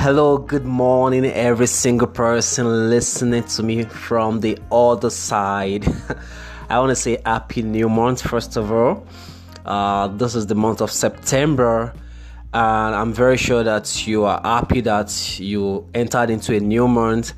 Hello, good morning, every single person listening to me from the other side. I want to say Happy New Month, first of all. Uh, this is the month of September, and I'm very sure that you are happy that you entered into a new month.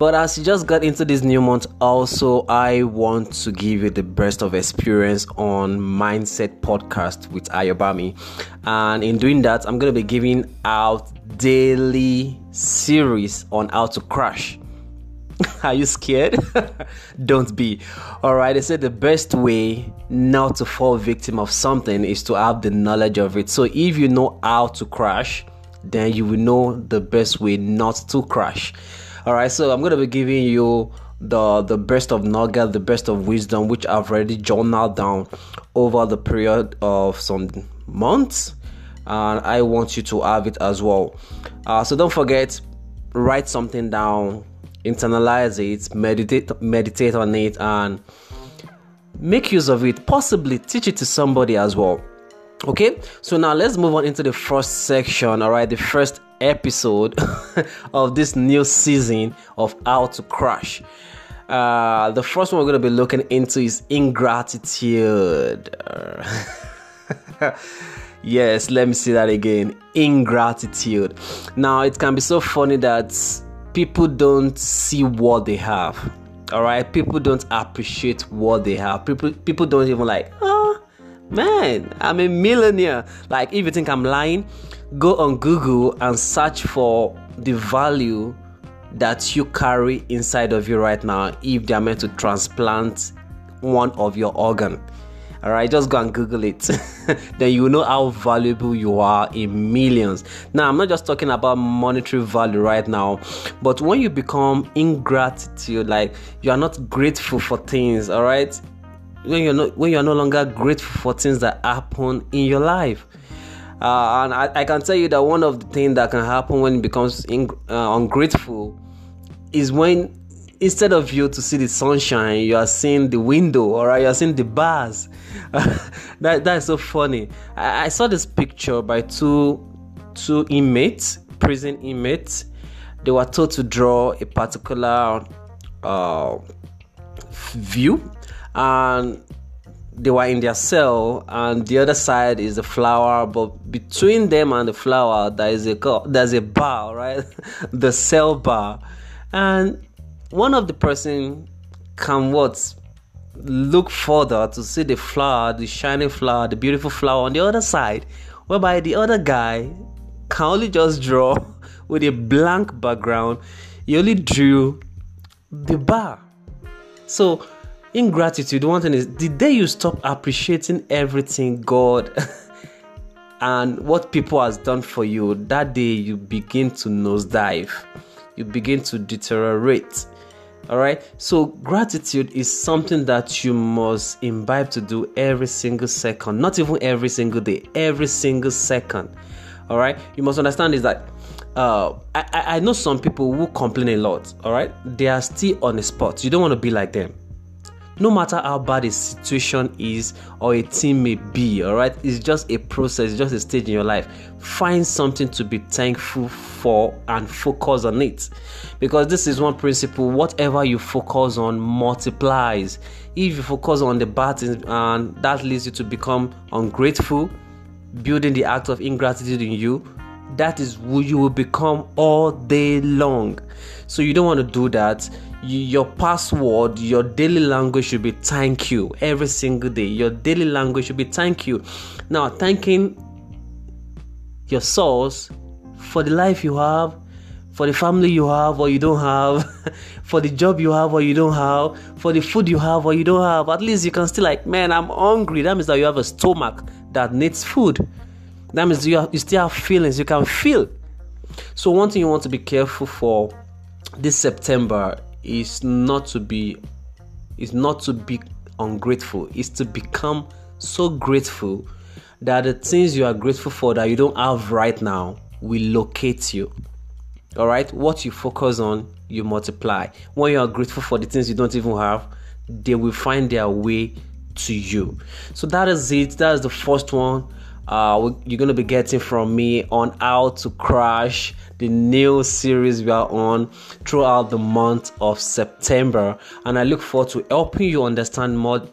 But as you just got into this new month, also, I want to give you the best of experience on Mindset Podcast with Ayobami. And in doing that, I'm going to be giving out daily series on how to crash. Are you scared? Don't be. All right, they said the best way not to fall victim of something is to have the knowledge of it. So if you know how to crash, then you will know the best way not to crash. All right, so I'm going to be giving you the the best of nugget, the best of wisdom, which I've already journaled down over the period of some months, and I want you to have it as well. Uh, so don't forget, write something down, internalize it, meditate meditate on it, and make use of it. Possibly teach it to somebody as well. Okay, so now let's move on into the first section. All right, the first episode of this new season of How to Crash. Uh, the first one we're going to be looking into is ingratitude. yes, let me see that again. Ingratitude. Now, it can be so funny that people don't see what they have. All right, people don't appreciate what they have. People, people don't even like. Man, I'm a millionaire. Like, if you think I'm lying, go on Google and search for the value that you carry inside of you right now if they are meant to transplant one of your organ. All right just go and google it. Then you know how valuable you are in millions. Now i'm not just talking about monetary value right now but when you become ingratitude like you are not grateful for things all right when you're not when you're no longer grateful for things that happen in your life uh, and I, I, can tell you that one of the things that can happen when it becomes in, uh, ungrateful is when instead of you to see the sunshine, you are seeing the window or you are seeing the bars. that that is so funny. I, I, saw this picture by two two inmates, prison inmates. They were told to draw a particular uh, view, and they were in their cell and the other side is the flower but between them and the flower there is a there's a bar right? The cell bar. And one of the person can what look further to see the flower the shining flower the beautiful flower on the other side whereby the other guy can only just draw with a blank background. He only drew the bar. So ingratitude one thing is the day you stop appreciating everything god and what people has done for you? That day you begin to nosedive. You begin to deteriorate. All right so gratitude is something that you must imbibe to do every single second. Not even every single day every single second. All right you must understand is that uh, I, I know some people who complain a lot. All right they are still on the spot. You don't want to be like them no matter how bad a situation is or a team may be, all right, it's just a process, just a stage in your life. Find something to be thankful for and focus on it because this is one principle whatever you focus on multiplies. If you focus on the bad things and that leads you to become ungrateful, building the act of ingratitude in you, that is who you will become all day long. So you don't want to do that your password, your daily language should be thank you every single day. Your daily language should be thank you. Now, thanking your source for the life you have, for the family you have or you don't have, for the job you have or you don't have, for the food you have or you don't have. At least you can still like, man, I'm hungry. That means that you have a stomach that needs food. That means you, have, you still have feelings. You can feel. So one thing you want to be careful for this September is not to be is not to be ungrateful. Is to become so grateful that the things you are grateful for that you don't have right now will locate you. All right? What you focus on you multiply. When you are grateful for the things you don't even have they will find their way to you. So that is it. That is the first one uh, you're going to be getting from me on how to crash the new series we are on throughout the month of September. And I look forward to helping you understand more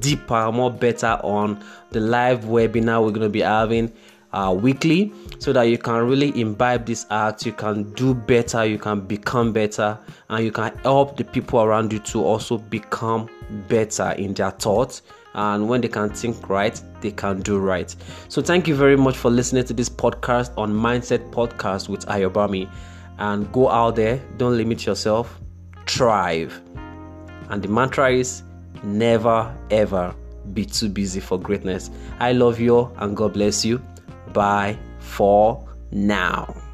deeper, more better on the live webinar we're going to be having uh, weekly so that you can really imbibe this act you can do better you can become better and you can help the people around you to also become better in their thoughts and when they can think right they can do right. So thank you very much for listening to this podcast on mindset podcast with ayobami. And go out there don't limit yourself thrive. And the mantra is never ever be too busy for greatness. I love you and god bless you. Bye for now.